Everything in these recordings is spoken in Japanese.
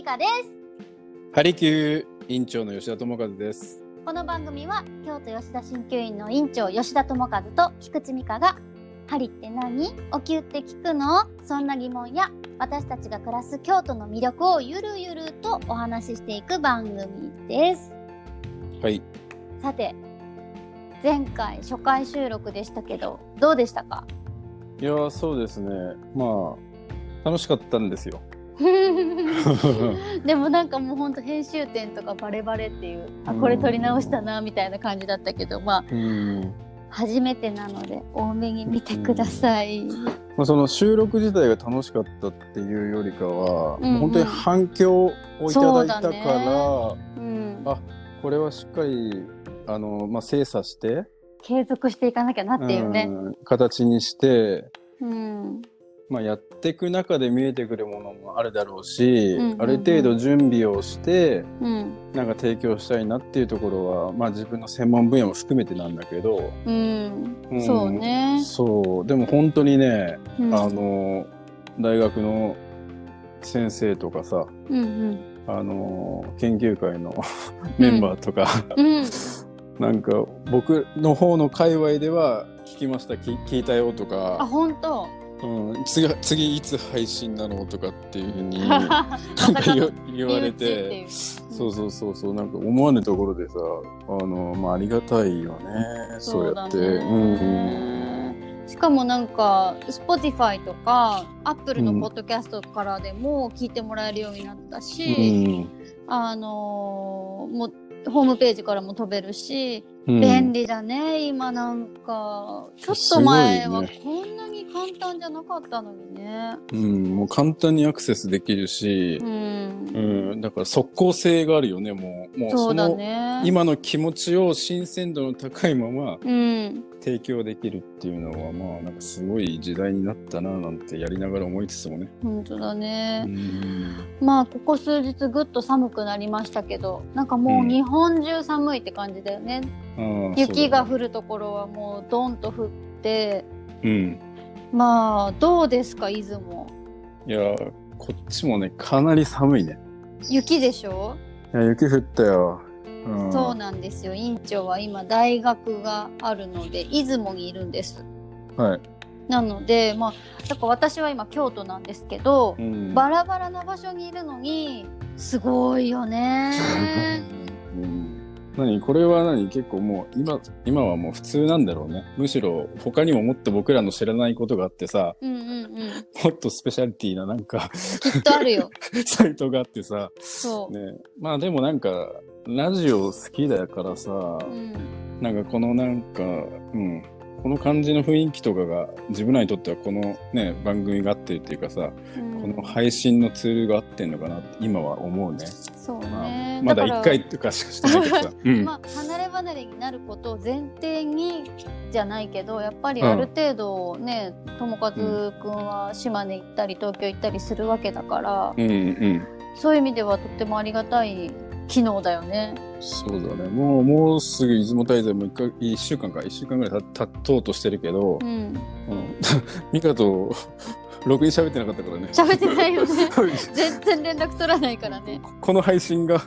美香ですハリキュー院長の吉田智和です。この番組は京都吉田鍼灸院の院長吉田智和と菊池美香が針って何？お灸って聞くの？そんな疑問や私たちが暮らす京都の魅力をゆるゆるとお話ししていく番組ですはい。さて前回初回収録でしたけどどうでしたか？いやーそうですね。まあ楽しかったんですよ。でもなんかもうほんと編集点とかバレバレっていうあこれ撮り直したなみたいな感じだったけどまあうん。初めてなので多めに見てください。まあその収録自体が楽しかったっていうよりかは、うんうんもう本当に反響をいただいたから、ねうんあこれはしっかりあのまあ精査して、継続していかなきゃなっていうね。うん形にして。うん。まあ、やっていく中で見えてくるものもあるだろうし、うんうんうんある程度準備をしてうん。なんか提供したいなっていうところは、まあ、自分の専門分野も含めてなんだけど、うん。うんそうね。そうでも本当にね、うんあの大学の先生とかさうんあの研究会のメンバーとか、うん。うん。なんか僕の方の界隈では聞きました聞聞いたよとあ、か、本当。うん、次次いつ配信なのとかっていうふうにま なんか言言われてう。そうそうそうそうなんか思わぬところでさあの、まあ、ありがたいよねそうやって。そうん。しかもなんか Spotify とか Apple のポッドキャストからでも聞いてもらえるようになったし、うん。あのーもうホームページからも飛べるし、うん便利だね今なんか。ちょっと前はすこんなに簡単じゃなかったのにね。うん、もう簡単にアクセスできるしう、ん。うんだから即効性があるよねもう。もうそうのね。今の気持ちを新鮮度の高いままうん、提供できるっていうのはまあなんかすごい時代になったななんてやりながら思いつつもね。本当だね。うんまあここ数日ぐっと寒くなりましたけど、なんかもう日本中寒いって感じだよね。あー雪が降るところはもうドンと降って、だうんまあどうですか出雲？いやこっちもねかなり寒いね。雪でしょ？いや雪降ったよ。うん、そうなんですよ。院長は今大学があるので出雲にいるんです。はい。なのでまあだから私は今京都なんですけど、うんバラバラな場所にいるのにすごいよね。うん何？これは何？結構もう今今はもう普通なんだろうねむしろ他にももっと僕らの知らないことがあってさうんうんうん。もっとスペシャリティななんかきっとあるよ。サイトがあってさそう。ねまあでもなんかラジオ好きだからさうん。なんかこのなんかうんこの感じの雰囲気とかが自分らにとってはこのね番組があってるっていうかさうんこの配信のツールが合ってんのかなって今は思うね。そうまあね。まだから1回とかしかしてないけどさ。うんまあ、離れ離れになることを前提にじゃないけどやっぱりある程度ね友和くんは島根行ったり東京行ったりするわけだから、うんうん。そういう意味ではとってもありがたい機能だよね。そうだね。もう、もうすぐ出雲滞在も一か一週間か、一週間ぐらいた経とうとしてるけどう、ん、うん。ミカと、ろくに喋ってなかったからね。喋ってないよね 全然連絡取らないからねこの配信が、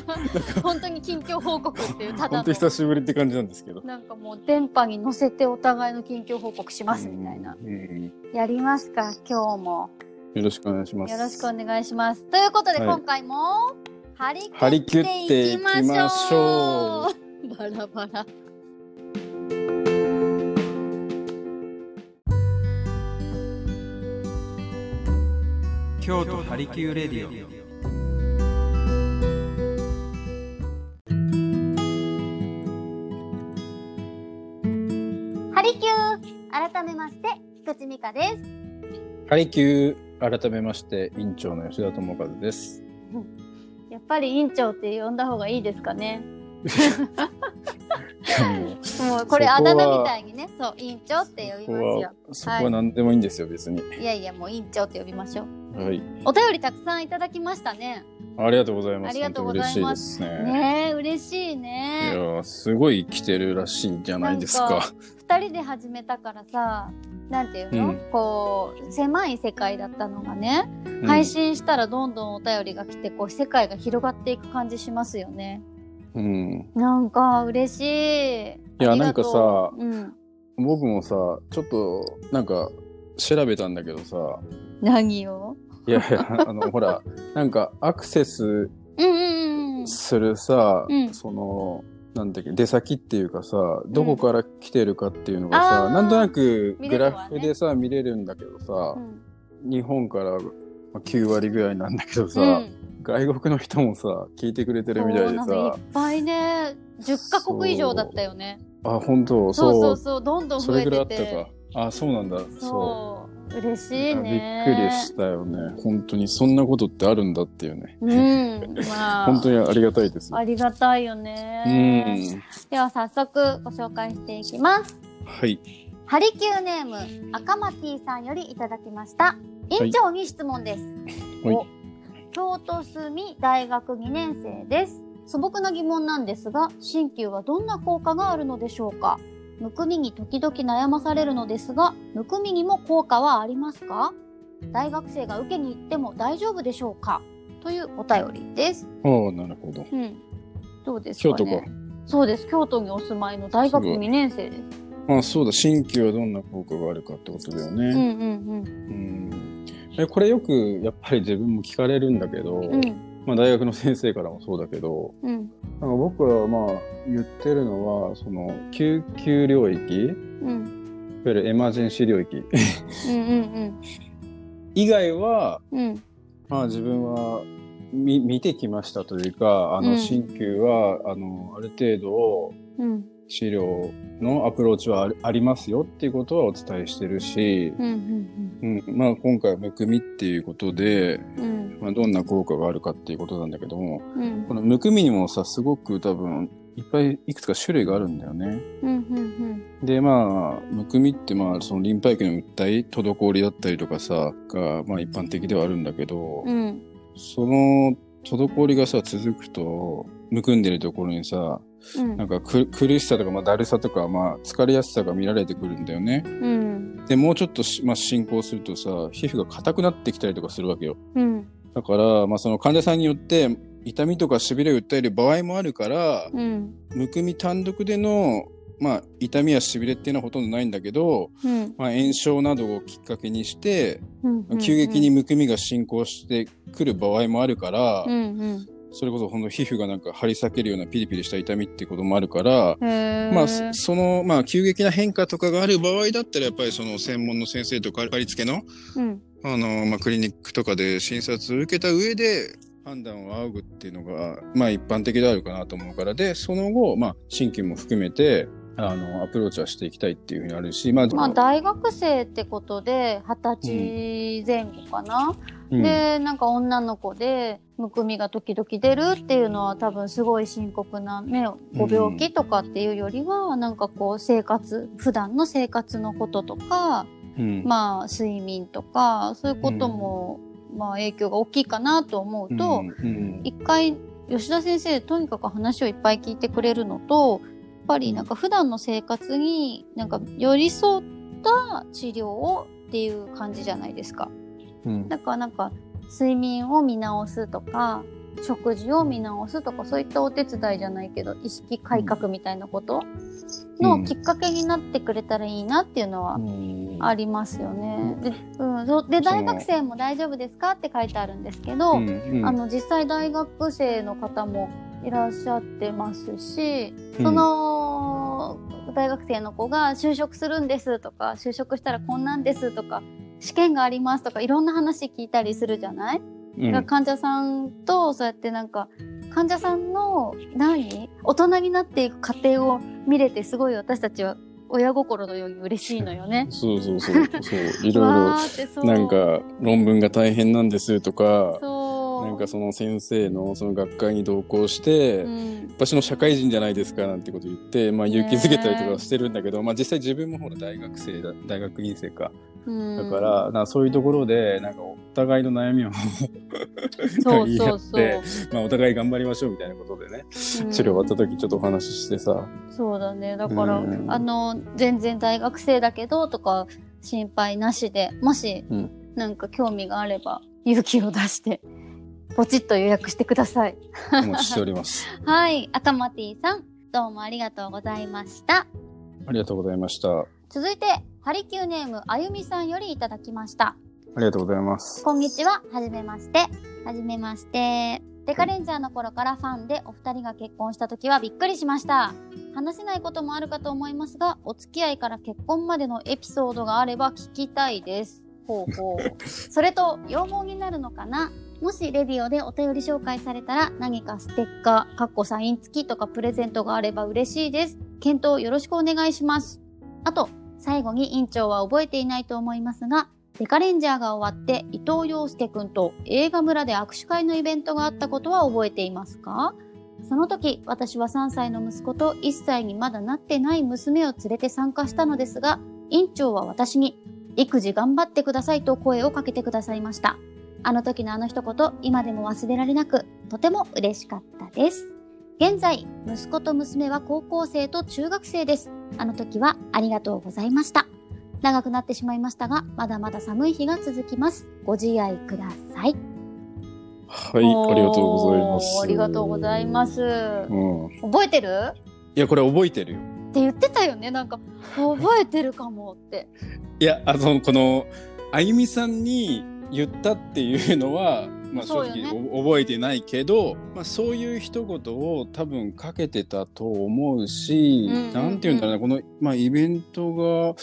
本当に近況報告っていうただ本当の久しぶりって感じなんですけど。なんかもう電波に乗せてお互いの近況報告しますみたいな、やりますか？今日もよろしくお願いします。よろしくお願いします。ということで、はい今回も張り切っっていきましょう。バラバラ。京都ハリキューレディオハリキュー改めまして菊池美香です。ハリキュー、改めまして、院長の吉田智和です。やっぱり院長って呼んだ方がいいですかね。もうこれあだ名みたいにね、そう院長って呼びますよは。、そこは何でもいいんですよ、別に。いやいやもう院長って呼びましょう。はい。お便りたくさんいただきまましたね。ありがとうございます。ありがとうございます嬉しいですね。ねえ嬉しいいね。やーすごい来てるらしいんじゃないですか。二人で始めたからさなんていうの、うんこう狭い世界だったのがね、うん配信したらどんどんお便りが来てこう世界が広がっていく感じしますよね。うん。なんか嬉しい。いいやなんかさうん、僕もさ、ちょっと、なんか、調べたんだけどさ、何を？いやいや、あの、ほら、なんか、アクセスうんうんうんするさ、うん。その、なんだっけ、出先っていうかさ、どこから来てるかっていうのがあさ、ー。なんとなくグラフでさ、見れるんだけどさう、ん。日本からまあ9割ぐらいなんだけどさ、うん。外国の人もさ、聞いてくれてるみたいでそうなんかいっさ、ぱいね10カ国以上だったよね。あ、本当？そうそそううそう。どんどんそれ増えぐらいあってたてか。あ、そうなんだ。そう。嬉しいあねびっくりしたよね。本当にそんなことってあるんだっていうね。うん。まあ。本当にありがたいです。ありがたいようねん。では早速ご紹介していきます。はい。ハリキューネーム赤マティさんよりいただきました。院長に質問です、はい。お。京都住み大学2年生です。素朴な疑問なんですが鍼灸はどんな効果があるのでしょうか？むくみに時々悩まされるのですがむくみにも効果はありますか？大学生が受けに行っても大丈夫でしょうか？というお便りです、ああ、なるほど。うん、どうですかね？京都か。そうです。京都にお住まいの大学2年生です。あそうだ、新旧はどんな効果があるかってことだよね。うんうんうん。えこれよくやっぱり自分も聞かれるんだけど、うんうんまあ大学の先生からもそうだけど、うん。なんか僕はまあ言ってるのは、その救急領域、いわうんゆるエマージェンシー領域うんうん以外は、うん。うんまあ自分は見見てきましたというか、あの、うん。鍼灸は、あの、ある程度うん。治療のアプローチはありありますよっていうことはお伝えしてるし、うんうんうん、まあ今回はむくみっていうことで、うんまあ、どんな効果があるかっていうことなんだけども、うんこのむくみにもさ、すごく多分、いっぱいいくつか種類があるんだよね。うんうんで、まあ、むくみってまあ、そのリンパ液の訴え、滞りだったりとかさ、が、まあ一般的ではあるんだけど、うんその滞りがさ、続くと、むくんでるところにさ、うんなんかく苦しさとか、まあ、だるさとか、まあ、疲れやすさが見られてくるんだよね。うんで、もうちょっとし、まあ、進行するとさ、皮膚が硬くなってきたりとかするわけよ。うんだから、まあ、その患者さんによって、痛みとか痺れを訴える場合もあるから、うん。むくみ単独での、まあ、痛みや痺れっていうのはほとんどないんだけど、うん。まあ、炎症などをきっかけにして、うん急激にむくみが進行してくる場合もあるから、うんうんそれこそほんと皮膚がなんか張り裂けるようなピリピリした痛みっていうこともあるから、まあ、そその、まあ、急激な変化とかがある場合だったら、やっぱりその専門の先生とか、かりつけの、うん。あの、まあ、クリニックとかで診察を受けた上で、判断を仰ぐっていうのが、まあ、一般的であるかなと思うから、で、その後、まあ、新規も含めて、あの、アプローチはしていきたいっていうふうにあるし、まあ、まあ大学生ってことで二十歳前後かな、うんでなんか女の子でむくみが時々出るっていうのは多分すごい深刻なねご病気とかっていうよりは、なんかこう生活普段の生活のこととか、うん。まあ睡眠とかそういうことも、まあ影響が大きいかなと思うと、一回吉田先生とにかく話をいっぱい聞いてくれるのとやっぱりなん。か普段の生活になんか寄り添った治療をっていう感じじゃないですか。うん。だからなんか睡眠を見直すとか食事を見直すとかそういったお手伝いじゃないけど意識改革みたいなことのきっかけになってくれたらいいなっていうのはうん。ありますよね。で,、うん、で大学生も大丈夫ですかって書いてあるんですけど、うんうん。あの実際大学生の方もいらっしゃってますし、うん。その大学生の子が就職するんですとか就職したらこんなんですとか試験がありますとかいろんな話聞いたりするじゃない、うん患者さんとそうやってなんか患者さんの何？大人になっていく過程を見れてすごい私たちは親心のように嬉しいのよね。そうそうそう。そう。いろいわろ、なんか、論文が大変なんですとか、そうなんかその先生のその学会に同行して、うん。私の社会人じゃないですかなんてこと言って、まあ勇気づけたりとかしてるんだけど、まあ実際自分もほら大学生だ、大学院生か。うん。だから、なそういうところで、なんかお互いの悩みをそう言い合っそうそう。て、まあお互い頑張りましょうみたいなことでね、うん。治療終わった時ちょっとお話ししてさ、そうだね。だから、うん。あの全然大学生だけどとか心配なしで、もし、うん。なんか興味があれば、勇気を出して、ポチッと予約してください。お待ちしております。はい、赤マティさん、どうもありがとうございました。ありがとうございました。あ続いて、ハリキューネーム、あゆみさんよりいただきました。りがとうございます。こんにちは。はじめまして。はじめまして。デカレンジャーの頃からファンでお二人が結婚した時はびっくりしました。話せないこともあるかと思いますが、お付き合いから結婚までのエピソードがあれば聞きたいです。ほうほう。それと、要望になるのかな？もしレディオでお便り紹介されたら何かステッカー、かっこサイン付きとかプレゼントがあれば嬉しいです。検討よろしくお願いします。あと、最後に委員長は覚えていないと思いますが、デカレンジャーが終わって伊藤洋介くんと映画村で握手会のイベントがあったことは覚えていますか？その時、私は3歳の息子と1歳にまだなってない娘を連れて参加したのですが、委員長は私に、育児頑張ってくださいと声をかけてくださいました。あの時のあの一言、今でも忘れられなく、とても嬉しかったです。現在、息子と娘は高校生と中学生です。あの時はありがとうございました。長くなってしまいましたが、まだまだ寒い日が続きます。ご自愛ください。はい、ありがとうございます。ありがとうございます。うん。覚えてる？いや、これ覚えてるよ。って言ってたよね。なんか、覚えてるかもって。いや、あの、この、あゆみさんに言ったっていうのは、まあ正直ねお覚えてないけど、まあそういう一言を多分かけてたと思うし、うんうんうんなんていうんだろうな、この、まあイベントが、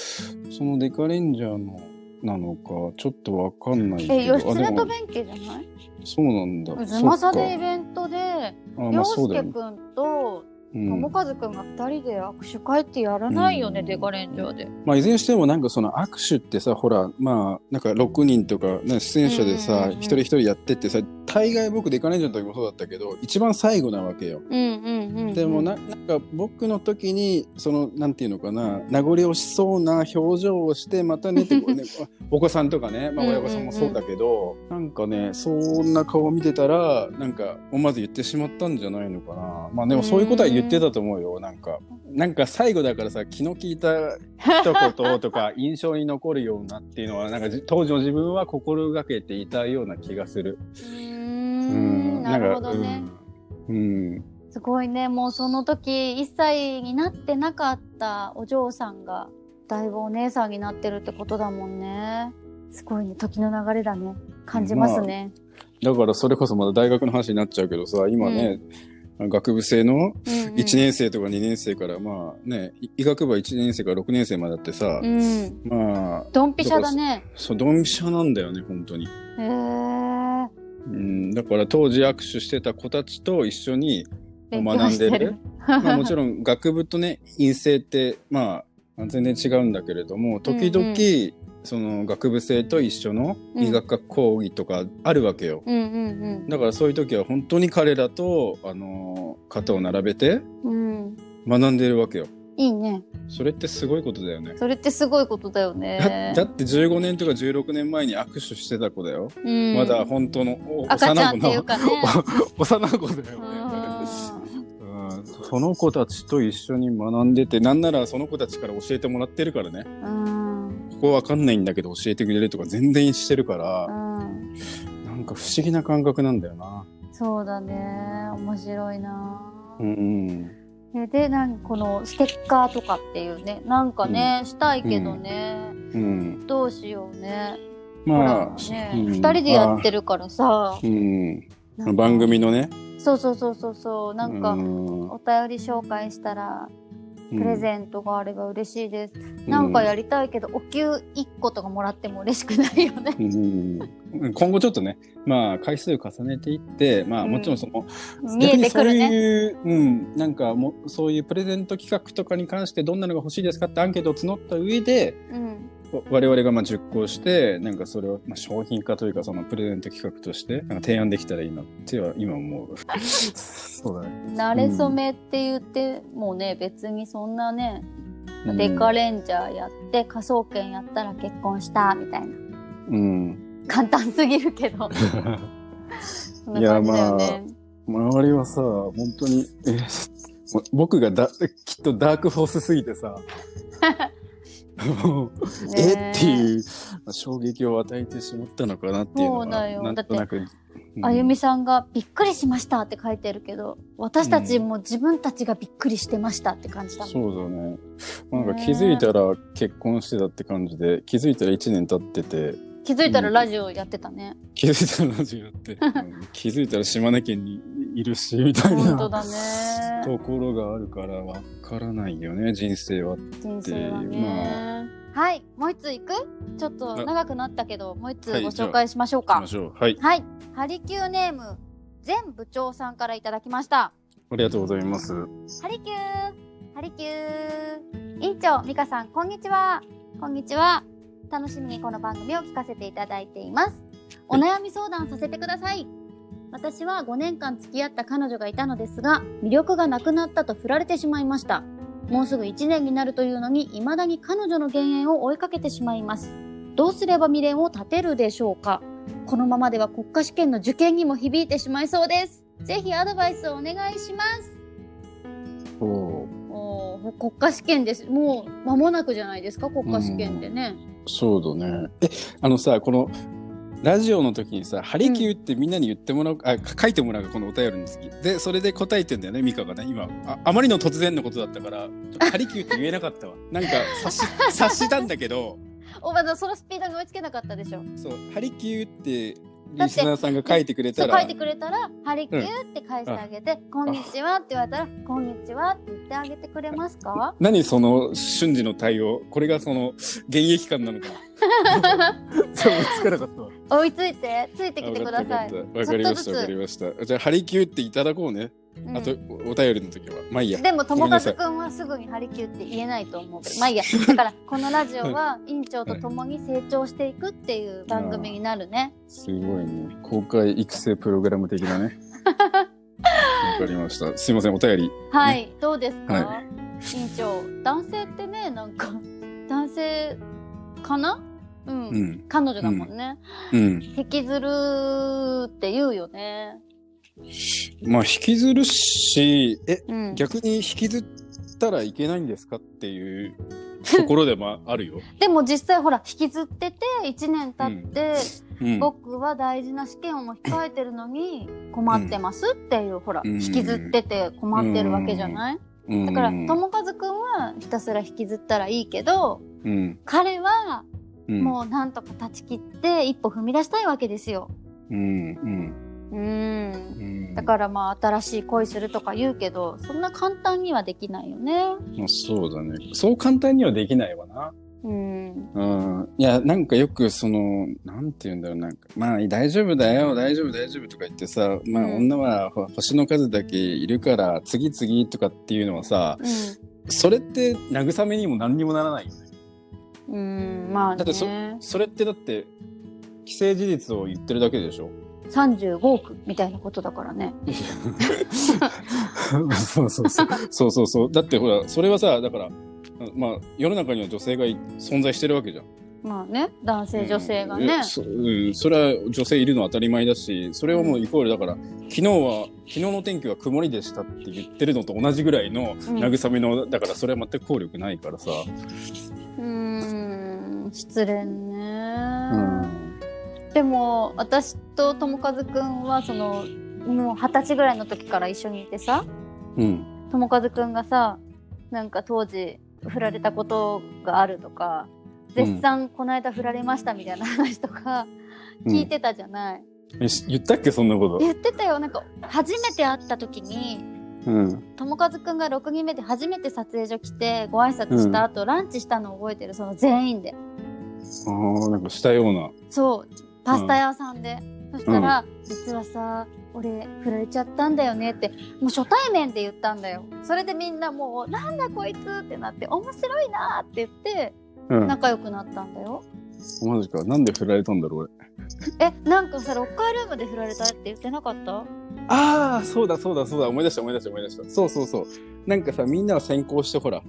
そのデカレンジャーの、なのか、ちょっとわかんないけえ、ど。義経と弁慶じゃない？そうなんだ。ズマサでイベントで、あ、ま洋あそうだよね。介くんとうん友和くんが二人で握手会ってやらないよね、うん。デカレンジャーで。まあ、いずれにしてもなんかその握手ってさ、ほら、まあ、なんか6人とか、ね、出演者でうんうんさ、うん。一人一人やってってさ、大概僕デカレンジの時もそうだったけど、一番最後なわけよ。うんうんうん、うん。でもな、なんか僕の時に、その、なんていうのかな、名残惜しそうな表情をして、またねってね、お子さんとかね、まあうんうんうん親御さんもそうだけど、なんかね、そんな顔見てたら、なんか思わず言ってしまったんじゃないのかな。まあでもそういうことは言ってたと思うよ、なんか。なんか最後だからさ、気の利いた一言とか 印象に残るようなっていうのは、なんかじ当時の自分は心がけていたような気がする。うーん、なるほどね。うん。うん。すごいね、もうその時1歳になってなかったお嬢さんがだいぶお姉さんになってるってことだもんね。すごいね、時の流れだね。感じますね。だからそれこそまだ大学の話になっちゃうけどさ、今ね、学部生のうんうん1年生とか2年生から、まあね、い医学部は1年生から6年生までだってさ、うん。まあ、ドンピシャだね。そう、ドンピシャなんだよね、本当に。へえ。うん、だから当時握手してた子たちと一緒に勉学んでる。まあもちろん 学部とね、院生って、まあ、全然違うんだけれども、時々、うんうその学部生と一緒の医学科講義とかあるわけよ。うんうんだからそういう時は本当に彼らと、あのー肩を並べてうん。うん。学んでるわけよ。いいね。それってすごいことだよね。それってすごいことだよね。だだって15年とか16年前に握手してた子だよ。うん、まだ本当のお赤ちゃんっていうのかね。幼子だよね。うんその子たちと一緒に学んでて、なんならその子たちから教えてもらってるからね。うん。うんここわかんないんだけど教えてくれるとか全然してるから、うん。なんか不思議な感覚なんだよな。そうだね。面白いな。うん。えで、なんこのステッカーとかっていうね、なんかね、したいけどね、うん。どうしようね。まあ、ね、うん。二人でやってるからさ、うん。番組のね。そうそうそうそうそう、なんか、うん。お便り紹介したら、プレゼントがあれば嬉しいです。うんなんかやりたいけど、お給1個とかもらっても嬉しくないよね。うん今後ちょっとね、まあ、回数重ねていって、まあ、うんもちろんその、見えてくるね。ういう、うん、なんかもう、そういうプレゼント企画とかに関してどんなのが欲しいですかってアンケートを募った上で、うん。わ我々がまあ熟考して、なんかそれをまあ商品化というか、そのプレゼント企画として、なんか提案できたらいいなっては今思う。そうだね。慣れ初めって言って、もうね、別にそんなね、うんデカレンジャーやって、科捜研やったら結婚した、みたいな。うん。簡単すぎるけど。そんな感じだよね。周りはさ、本当に、えー僕がだきっとダークホースすぎてさ、えっていう、まあ衝撃を与えてしまったのかなっていうのはなんとなく、うん。あゆみさんがびっくりしましたって書いてるけど、私たちも自分たちがびっくりしてましたって感じだもん。そうだね。なんか気づいたら結婚してたって感じで、気づいたら1年経ってて、気づいたらラジオやってたね。気づいたらラジオやって、うん。気づいたら島根県にいるし、みたいなね。ところがあるからわからないよね、人生は。人生はね。はい、もう一ついく？ちょっと長くなったけど、もう一つご紹介しましょうか行きま。しょう。はい。はい、ハリキューネーム、前部長さんからいただきました。ありがとうございます。ハリキューハリキュー院長、ミカさん、こんにちは。こんにちは。楽しみにこの番組を聞かせていただいています。お悩み相談させてください。私は5年間付き合った彼女がいたのですが、魅力がなくなったと振られてしまいました。もうすぐ1年になるというのに、未だに彼女の減塩を追いかけてしまいます。どうすれば未練を立てるでしょうかこのままでは国家試験の受験にも響いてしまいそうです。ぜひアドバイスをお願いします。おおー国家試験です。もう間もなくじゃないですか、国家試験ってね。そうだね。え、あのさ、この、ラジオの時にさ、ハリキューってみんなに言ってもらう、あ、書いてもらうこのお便りにつき。で、それで答えてんだよね、ミカがね、今。ああまりの突然のことだったから、ハリキューって言えなかったわ。なんか、察し、察したんだけど、おばそのスピードに追いつけなかったでしょ。そう、ハリキューって、リスナーさんが書いてくれたら、書いてくれたら、ハリキューって返してあげて、こんにちはって言われたら、こんにちはって言ってあげてくれますか？何その瞬時の対応？これがその現役感なのか？そう追いつかなかったわ追いついて、ついてきてください。あわかりましたわかりました。じゃあハリキューっていただこうね、うん。あとおお便りの時は。まあいいや。でも、友和くんはすぐにハリキューって言えないと思うまあいいや。だから、このラジオは、院長と共に成長していくっていう番組になるね。すごいね。公開育成プログラム的なね。わかりました。すいませんお便り。はい、どうですか、は院長。男性ってね、なんか、男性かな？うん。うん。彼女だもんね。うん。引きずるって言うよね。まあ引きずるしえうん。逆に引きずったらいけないんですかっていうところでもあ るよ、でも実際ほら、引きずってて、1年経って、うん、僕は大事な試験をも控えてるのに困ってますっていう、ほら、うん。引きずってて困ってるわけじゃない、うん。だから、友和くんはひたすら引きずったらいいけど、うん。彼はうんもうなんとか断ち切って一歩踏み出したいわけですよ。うんうんだからまあ新しい恋するとか言うけど、そんな簡単にはできないよね。まあ、そうだね。そう簡単にはできないわな。うん。うん。いや、なんかよくその、なんて言うんだろう、なんか、まあ大丈夫だよ、大丈夫、大丈夫とか言ってさ、まあうん女はほ星の数だけいるから、次々とかっていうのはさ、うそれって慰めにも何にもならないよね。ん。うん。まあだってそね。それってだって、既成事実を言ってるだけでしょ？35億みたいなことだからね。そうそうそう。そうそうそう。だってほら、それはさ、だから、まあ、世の中には女性がい存在してるわけじゃん。まあね。男性、女性がうん。そうん、それは女性いるのは当たり前だし、それはもうイコールだから、昨日は、昨日の天気は曇りでしたって言ってるのと同じぐらいのうん慰めの、だからそれは全く効力ないからさ。うーん。失恋ね。うん。でも、私と友和くんは、その、もう二十歳ぐらいの時から一緒にいてさ、うん。友和くんがさ、なんか当時振られたことがあるとか、絶賛この間振られましたみたいな話とか聞いてたじゃない。えし言ったっけそんなこと？言ってたよ。なんか、初めて会った時に、うん。友和くんが6人目で初めて撮影所来てご挨拶した後、ランチしたの覚えてる？その全員でああ、なんかしたような。そうパスタ屋さんで、そしたら、実はさ俺振られちゃったんだよねってもう初対面で言ったんだよそれでみんなもうなんだこいつってなって面白いなって言ってうん。仲良くなったんだよマジか。なんで振られたんだろう、俺。えなんかさロッカールームで振られたって言ってなかった？ああ、そうだそうだそうだ。思い出した思い出した思い出した。そうそうそう。なんかさ、みんなは先行してほら、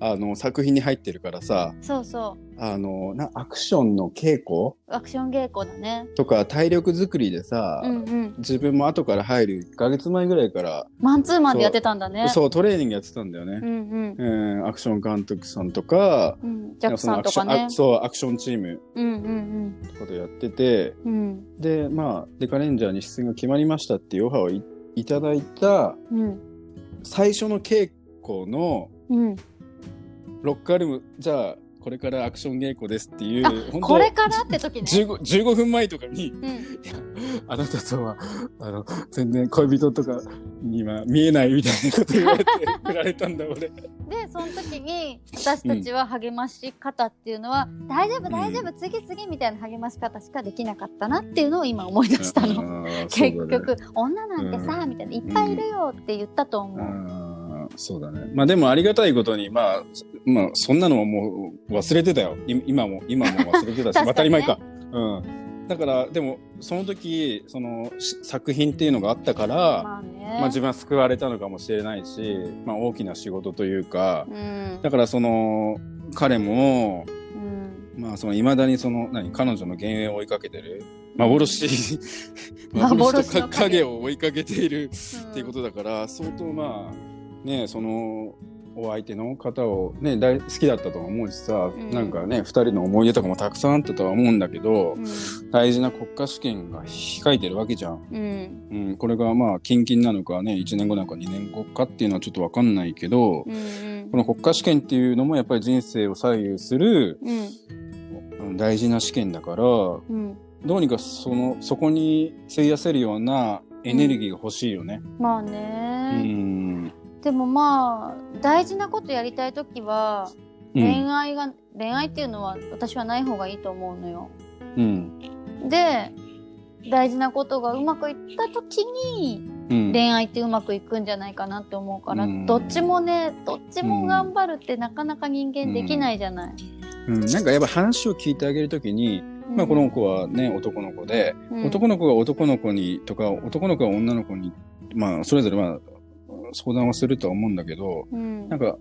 あの、作品に入ってるからさ、そうそあの、な、アクションの稽古？アクション稽古だね。とか体力作りでさ、うんうん。自分も後から入る1ヶ月前ぐらいから、マンツーマンでやってたんだね。そう、トレーニングやってたんだよね。うんうん。うん、アクション監督さんとか、うん、ジャックさんとかねそのアクションあ。そう、アクションチームうんうんとかでやってて、うん。うん。で、まあ、デカレンジャーに出演が決まりましたっていうオファーをいいただいた、うん。最初の稽古のうん。ロッカールーム、じゃあ、これからアクション稽古ですっていう、これからって時ね。15, 15分前とかに、うん。あなたとは、あの、全然恋人とかには見えないみたいなこと言われて、振られたんだ、俺。で、その時に、私たちは励まし方っていうのは、大丈夫、大丈夫、次、次みたいな励まし方しかできなかったなっていうのを今思い出したの。結局、女なんてさ、みたいな、いっぱいいるよって言ったと思う。そうだね。まあでもありがたいことに、まあ、まあ、そんなのはもう忘れてたよ。い今も、今も忘れてたし、当たり前か。うん。だから、でも、その時、そのし作品っていうのがあったから、まあね。まあ自分は救われたのかもしれないし、まあ大きな仕事というか、うん。だからその、彼も、うん。まあその未だにその、何、彼女の幻影を追いかけてる。幻、幻とか影影を追いかけているっっていうことだから、相当まあ、ね、その、お相手の方をね、大好きだったとは思うしさ、うんなんかね、二人の思い出とかもたくさんあったとは思うんだけど、うん。大事な国家試験が控えてるわけじゃん。うん。うん、これがまあ、近々なのかね、1年後なのか2年後かっていうのはちょっとわかんないけど、うん。この国家試験っていうのもやっぱり人生を左右する大事な試験だから、どうにかその、そこに費やせるようなエネルギーが欲しいよね。まあうね。ん。でもまあ、大事なことやりたいときは、うん恋愛が、恋愛っていうのは私はない方がいいと思うのよ。うん。で、大事なことがうまくいったときに、うん。恋愛ってうまくいくんじゃないかなって思うから、うんどっちもね、どっちも頑張るってなかなか人間できないじゃない。うん、なんかやっぱ話を聞いてあげるときに、まあこの子はね、男の子で、うん男の子が男の子にとか、男の子が女の子に、まあそれぞれまあ相談はするとは思うんだけど、うん。なんか、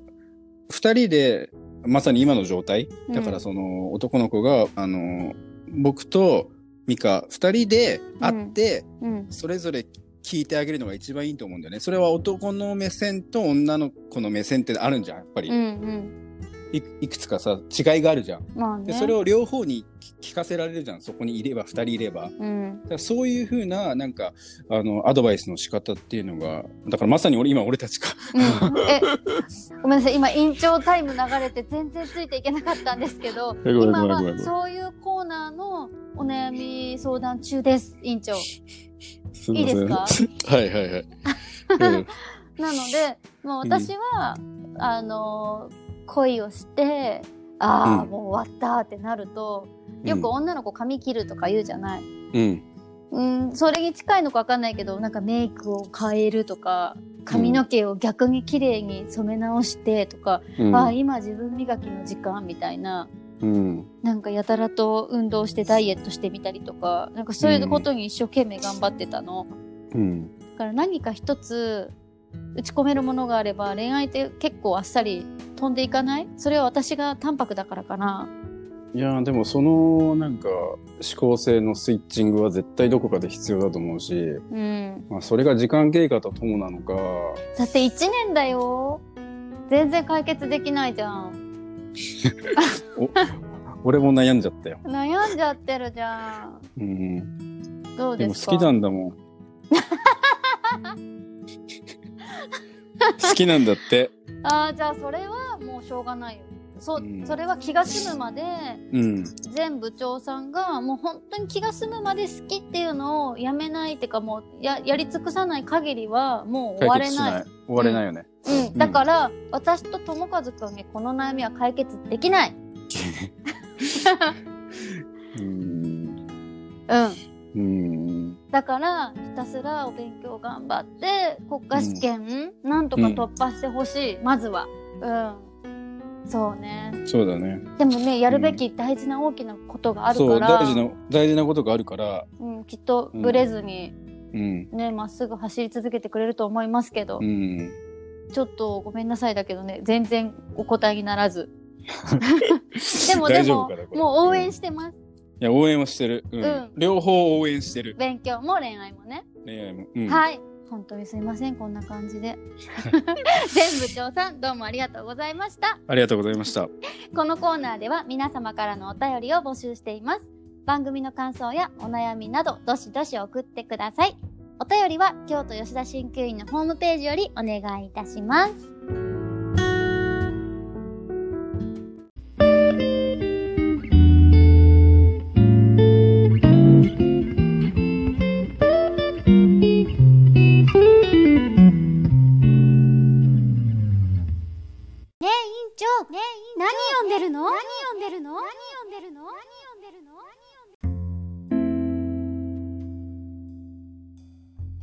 二人で、まさに今の状態、うん。だからその男の子が、あの、僕とミカ二人で会って、うん。それぞれ聞いてあげるのが一番いいと思うんだよね。それは男の目線と女の子の目線ってあるんじゃん、やっぱり。うんうんいいくつかさ、違いがあるじゃん。まあねでそれを両方に聞かせられるじゃん。そこにいれば、二人いれば。だうんからそういうふうな、なんか、あの、アドバイスの仕方っていうのが、だからまさに俺、今俺たちか。うんえごめんなさい今延長タイム流れて全然ついていけなかったんですけど 今はそういうコーナーのお悩み相談中です委員長す いいですか？はいはいはい。うんなのでもう私は、あの恋をしてああ、うんもう終わったってなるとよく女の子髪切るとか言うじゃない、うん。うん、それに近いのかわかんないけどなんかメイクを変えるとか髪の毛を逆に綺麗に染め直してとか、うん。ああ今自分磨きの時間みたいなうん。なんかやたらと運動してダイエットしてみたりとかなんかそういうことに一生懸命頑張ってたの、うん。だから何か一つ打ち込めるものがあれば恋愛って結構あっさり飛んでいかない？それは私が淡白だからかな。いやーでもその、なんか、思考性のスイッチングは絶対どこかで必要だと思うし、うん。まあそれが時間経過とともなのか、だって1年だよ。全然解決できないじゃん。俺も悩んじゃったよ。悩んじゃってるじゃん。うん。どうでですか？も好きなんだもん。好きなんだって。ああじゃあそれはもうしょうがないよそ,、うんそれは気が済むまでうん。全部長さんがもう本当に気が済むまで好きっていうのをやめないっていうかもうややり尽くさない限りはもう終われない。終われないよね。うん、だから、私と友和くんにこの悩みは解決できない。うん。うん。うん。だから、ひたすらお勉強頑張って、国家試験、なんとか突破してほしい、まずは。うん。そうね。そうだね。でもね、やるべき大事な大きなことがあるから、大事な、大事なことがあるから、うん、きっとブレずに、うん。ね、まっすぐ走り続けてくれると思いますけど、うん。ちょっとごめんなさいだけどね、全然お答えにならず。でもでももう応援してます。いや、応援はしてる。うん。うん両方応援してる。勉強も恋愛もね。恋愛も。うん。はい。本当にすいません、こんな感じで。全部長さん、どうもありがとうございました。ありがとうございました。このコーナーでは皆様からのお便りを募集しています。番組の感想やお悩みなど、どしどし送ってください。お便りは京都吉田鍼灸院のホームページよりお願いいたします。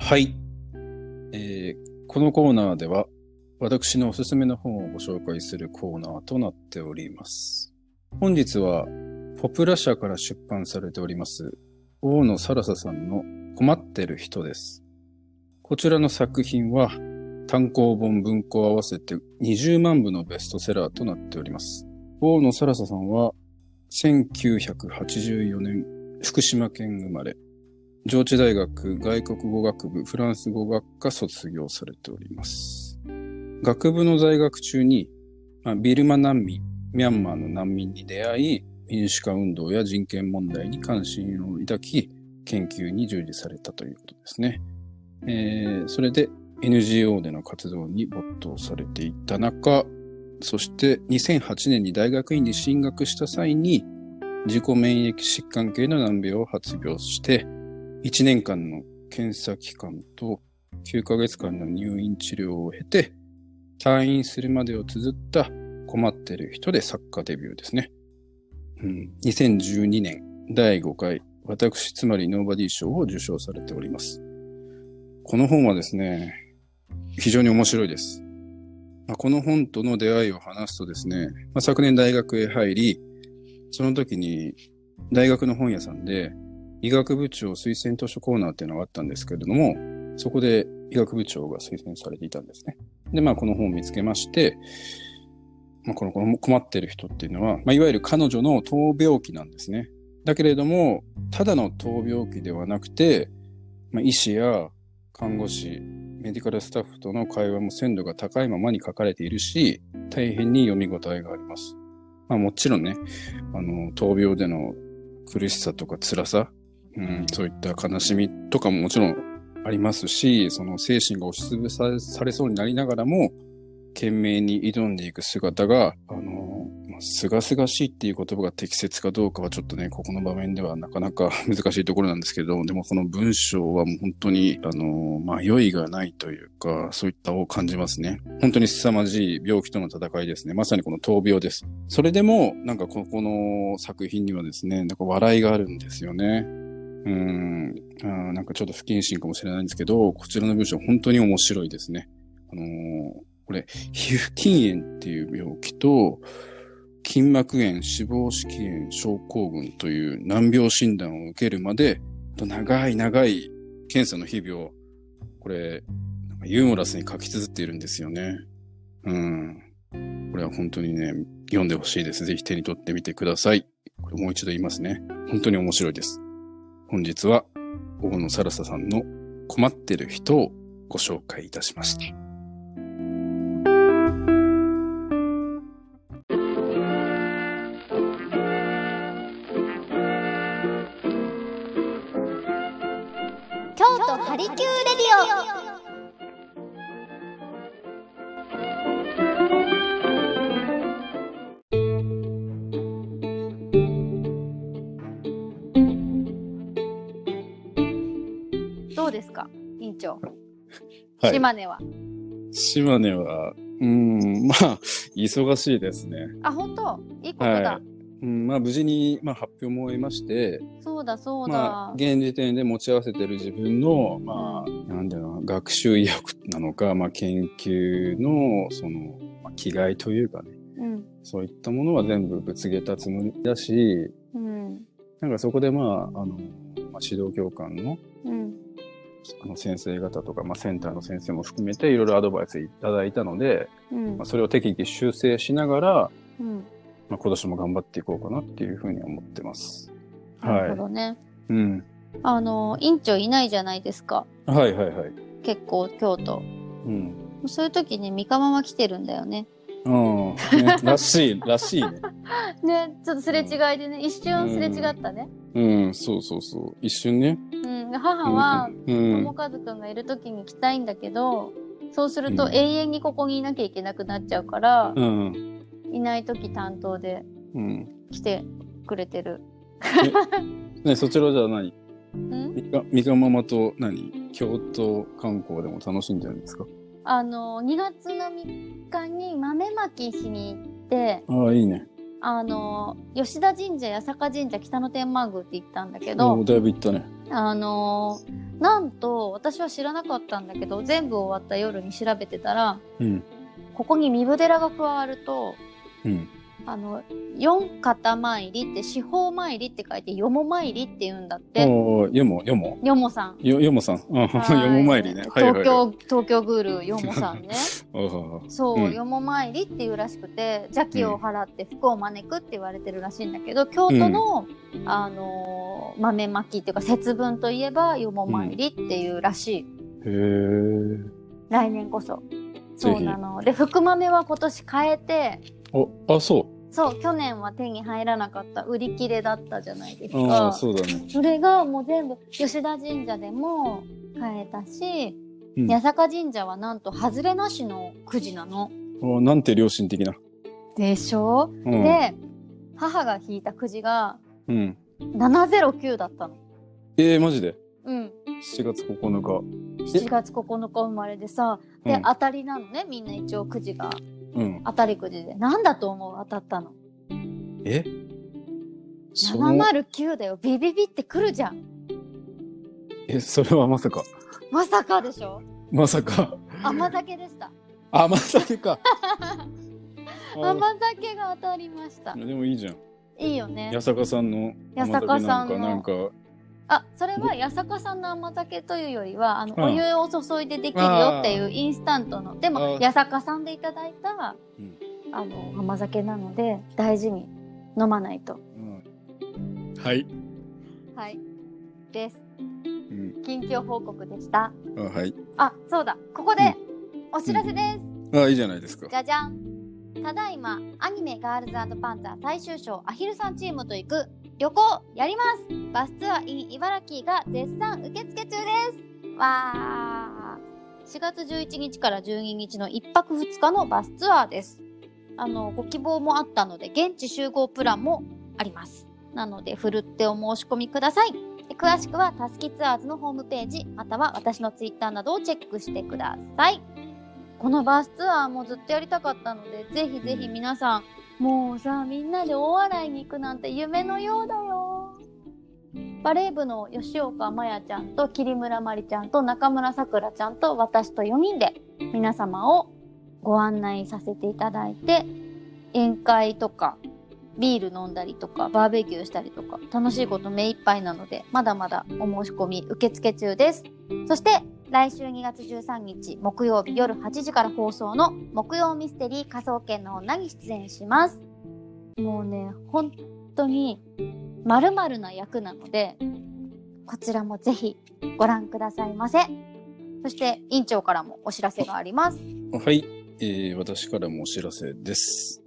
はい。えーこのコーナーでは、私のおすすめの本をご紹介するコーナーとなっております。本日は、ポプラ社から出版されております、大野サラサさんの困ってる人です。こちらの作品は、単行本文庫合わせて20万部のベストセラーとなっております。大野サラサさんは、1984年、福島県生まれ、上智大学外国語学部フランス語学科卒業されております。学部の在学中に、まあ、ビルマ難民、ミャンマーの難民に出会い、民主化運動や人権問題に関心を抱き、研究に従事されたということですね。えーそれで NGO での活動に没頭されていった中、そして2008年に大学院に進学した際に、自己免疫疾患系の難病を発病して、1年間の検査期間と9ヶ月間の入院治療を経て、退院するまでを綴った困ってる人で作家デビューですね。うん、2012年第5回私つまりノーバディ賞を受賞されております。この本はですね、非常に面白いです。まあこの本との出会いを話すとですね、まあ、昨年大学へ入り、その時に大学の本屋さんで医学部長推薦図書コーナーっていうのがあったんですけれども、そこで医学部長が推薦されていたんですね。で、まあこの本を見つけまして、まあ、このこの困ってる人っていうのは、まあ、いわゆる彼女の闘病期なんですね。だけれども、ただの闘病期ではなくて、まあ、医師や看護師、メディカルスタッフとの会話も鮮度が高いままに書かれているし、大変に読み応えがあります。まあもちろんね、あの、闘病での苦しさとか辛さ、うん、そういった悲しみとかももちろんありますし、その精神が押しつぶさされそうになりながらも、懸命に挑んでいく姿が、あの、まあすがすがしいっていう言葉が適切かどうかはちょっとね、ここの場面ではなかなか 難しいところなんですけど、でもこの文章はもう本当に、あの、迷いがないというか、そういったを感じますね。本当に凄まじい病気との戦いですね。まさにこの闘病です。それでも、なんかここの作品にはですね、なんか笑いがあるんですよね。うん、あなんかちょっと不謹慎かもしれないんですけど、こちらの文章本当に面白いですね。あのーこれ、皮膚筋炎っていう病気と、筋膜炎、脂肪色炎症候群という難病診断を受けるまで、と長い長い検査の日々を、これ、ユーモラスに書き綴っているんですよね。うん。これは本当にね、読んでほしいです。ぜひ手に取ってみてください。これもう一度言いますね。本当に面白いです。本日は、大野サラサさんの困ってる人をご紹介いたしました。京都ハリキューレディオ院長、はい。島根は。島根は、うーん、まあ、忙しいですね。あ本当？いいことだ、はい。うん、まあ、無事に、まあ、発表も終えまして、そうだそうだ、まあ、現時点で持ち合わせてる自分の、まあ、なんだろうな、学習意欲なのか、まあ、研究の、その、まあ、気概というかね、うん。そういったものは全部ぶつけたつもりだし、うん。なんかそこでまあ、あの、まあ、指導教官のうんあの先生方とか、まあ、センターの先生も含めていろいろアドバイスいただいたので、うんまあ、それを適宜修正しながら、うんまあ、今年も頑張っていこうかなっていうふうに思ってます。なるほはどね。い。うん。あの、院長いないじゃないですか。はいはいはい。結構、京都。うん。そういう時に三河ママ来てるんだよね。うん。ね、らしい、らしいね。ね、ちょっとすれ違いでね、一瞬すれ違ったね。うん、そうそうそう。一瞬ね。うん。で母は、うん。友和くんがいる時に来たいんだけど、そうするとうん永遠にここにいなきゃいけなくなっちゃうから、うん。いない時担当でうん。来てくれてる。ね、そちらじゃあ何うん？みか、みかママと何？京都観光でも楽しんでるんですか？あの、2月の3日に豆まきしに行って、ああ、いいね。あの、吉田神社、八坂神社、北野天満宮って行ったんだけおど、だいぶ行ったね。あの、なんと、私は知らなかったんだけど、全部終わった夜に調べてたら、うん。ここに壬生寺が加わると、うん。あの、四肩参りって、四方参りって書いて、よも参りって言うんだって。おお、よも、よもよもさん。よ、よもさん。あはいよも参りね。はいはいはい。東京、東京グールよもさんね。そう、うんよも参りっていうらしくて、邪気を払って福を招くって言われてるらしいんだけど、京都の、あのー豆まきっていうか節分といえばよも参りっていうらしい。へえ。来年こそ。そうなの。で、福豆は今年変えて、お、あ、そそう、去年は手に入らなかった売り切れだったじゃないですか。そうだね。それがもう全部吉田神社でも変えたし、うん八坂神社はなんと外れなしのくじなの。おなんて良心的な。でしょ、うん。で、母が引いたくじがうん。709だったの。ええマジで？うん。?7 月9日。7月9日生まれでさ、で、うん当たりなのね、みんな一応くじが。うん。当たりくじで。なんだと思う？当たったの。え？その、709だよ。ビビビってくるじゃん。え、それはまさか。まさかでしょ？まさか。甘酒でした。あ、まさか甘酒が当たりました。でもいいじゃん。いいよね。八坂さんの八坂さんのなんか、あ、それは八坂さんの甘酒というよりは、あの、うんお湯を注いでできるよっていうインスタントの、でも、八坂さんでいただいた、うんあの、甘酒なので、大事に飲まないと。うんはい。はい。です。うん。近況報告でした。あ、はい。あ、そうだ。ここで、お知らせです。あ、いいじゃないですか。じゃじゃん。ただいま、アニメガールズパンツァー最終章アヒルさんチームと行く旅行やりますバスツアー in 茨城が絶賛受付中ですわー4月11日から12日の1泊2日のバスツアーです。あの、ご希望もあったので、現地集合プランもあります。なので、ふるってお申し込みください。詳しくは、たすきツアーズのホームページ、または私のツイッターなどをチェックしてください。このバスツアーもずっとやりたかったので、ぜひぜひ皆さん、もうさ、みんなで大洗に行くなんて夢のようだよ。バレー部の吉岡麻也ちゃんと桐村まりちゃんと中村さくらちゃんと私と4人で皆様をご案内させていただいて、宴会とか、ビール飲んだりとか、バーベキューしたりとか、楽しいこと目いっぱいなので、まだまだお申し込み受付中です。そして、来週2月13日木曜日夜8時から放送の木曜ミステリー仮想研の女に出演します。もうね、本当に〇〇な役なので、こちらもぜひご覧くださいませ。そして、委員長からもお知らせがあります。はい、えー私からもお知らせです。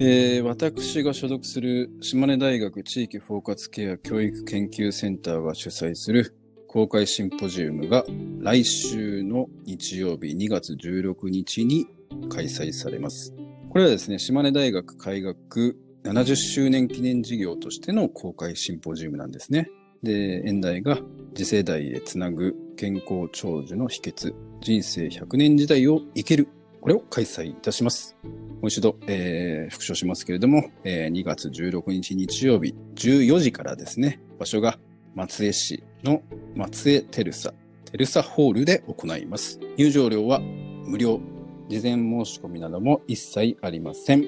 えー私が所属する島根大学地域包括ケア教育研究センターが主催する公開シンポジウムが来週の日曜日2月16日に開催されます。これはですね、島根大学開学70周年記念事業としての公開シンポジウムなんですね。で、演題が次世代へつなぐ健康長寿の秘訣、人生100年時代を生きる。これを開催いたします。もう一度、えー復唱しますけれども、えー2月16日日曜日14時からですね、場所が松江市の松江テルサ、テルサホールで行います。入場料は無料。事前申し込みなども一切ありません。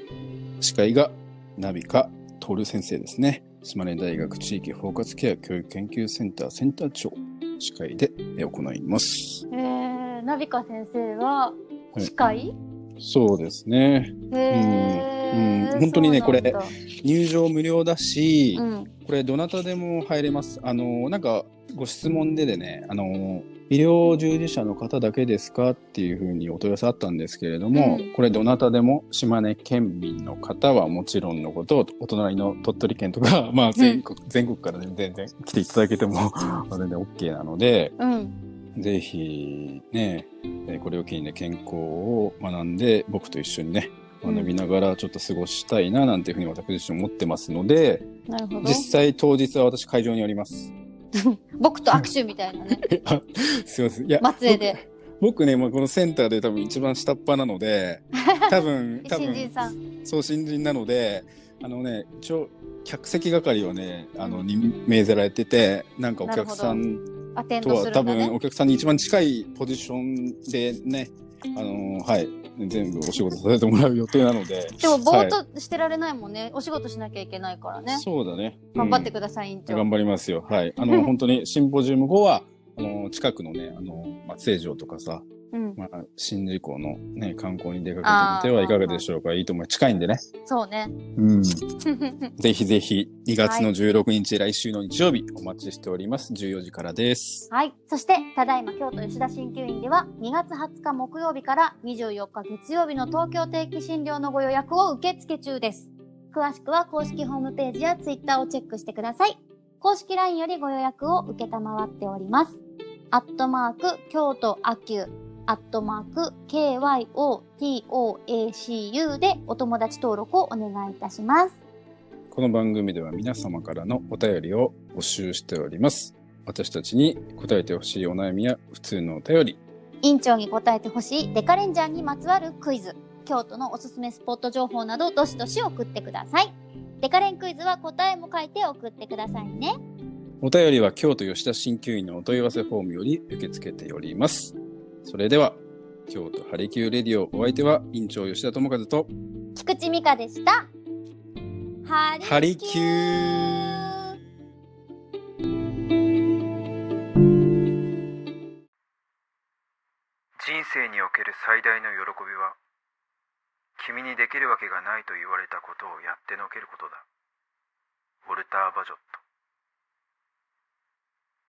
司会がナビカトル先生ですね。島根大学地域包括ケア教育研究センターセンター長司会で行います。えー、ナビカ先生は司会、そうですね。うん。本当にねそうなんだ。入場無料だし、うん。これどなたでも入れます。あの、なんかご質問ででね、あの、医療従事者の方だけですかっていうふうにお問い合わせあったんですけれども、うん。これどなたでも島根県民の方はもちろんのこと、お隣の鳥取県とか、まあ全国、全国から、ね、全然来ていただけても 全然 OK なので、うんぜひね、えーこれを機にね、健康を学んで、僕と一緒にね、うん。学びながらちょっと過ごしたいななんていうふうに私自身思ってますので、なるほど。実際当日は私会場におります。僕と握手みたいなね。あ すいません。いや、松江で。僕僕ね、まあ、このセンターで多分一番下っ端なので、多分、多新分、人さん。そう新人なので、あのね、一応、客席係をね、あの、に命ぜられてて、なんかお客さんアテンとは多ドするね分お客さんに一番近いポジションでね、あのはい、全部お仕事させてもらう予定なので。でもぼーっはとしてられないもんね、お仕事しなきゃいけないからねそうだね。頑張ってうんください、頑張りますよ。はい。あの、本当にシンポジウム後は、あの、近くのね、あの、松江城とかさ、うんまあ、宍道湖のね、観光に出かけてみてはいかがでしょうか。いいと思います。近いんでね。そうねうん。ぜひぜひ、2月の16日、来週の日曜日、お待ちしております。14時からです。はい。そして、ただいま京都吉田鍼灸院では、2月20日木曜日から24日月曜日の東京定期診療のご予約を受付中です。詳しくは公式ホームページやツイッターをチェックしてください。公式 LINE よりご予約を受けたまわっております。アットマーク、京都アキュアットマーク、KYOTOACU でお友達登録をお願いいたします。この番組では皆様からのお便りを募集しております。私たちに答えてほしいお悩みや普通のお便り、院長に答えてほしいデカレンジャーにまつわるクイズ、京都のおすすめスポット情報などどしどし送ってください。デカレンクイズは答えも書いて送ってくださいね。お便りは京都吉田鍼灸院のお問い合わせフォームより受け付けております。それでは、京都ハリキューレディオお相手は院長吉田智和と菊池美香でした。ハリハリキュー。人生における最大の喜びは君にできるわけがないと言われたことをやってのけることだ。ウォルター・バジョット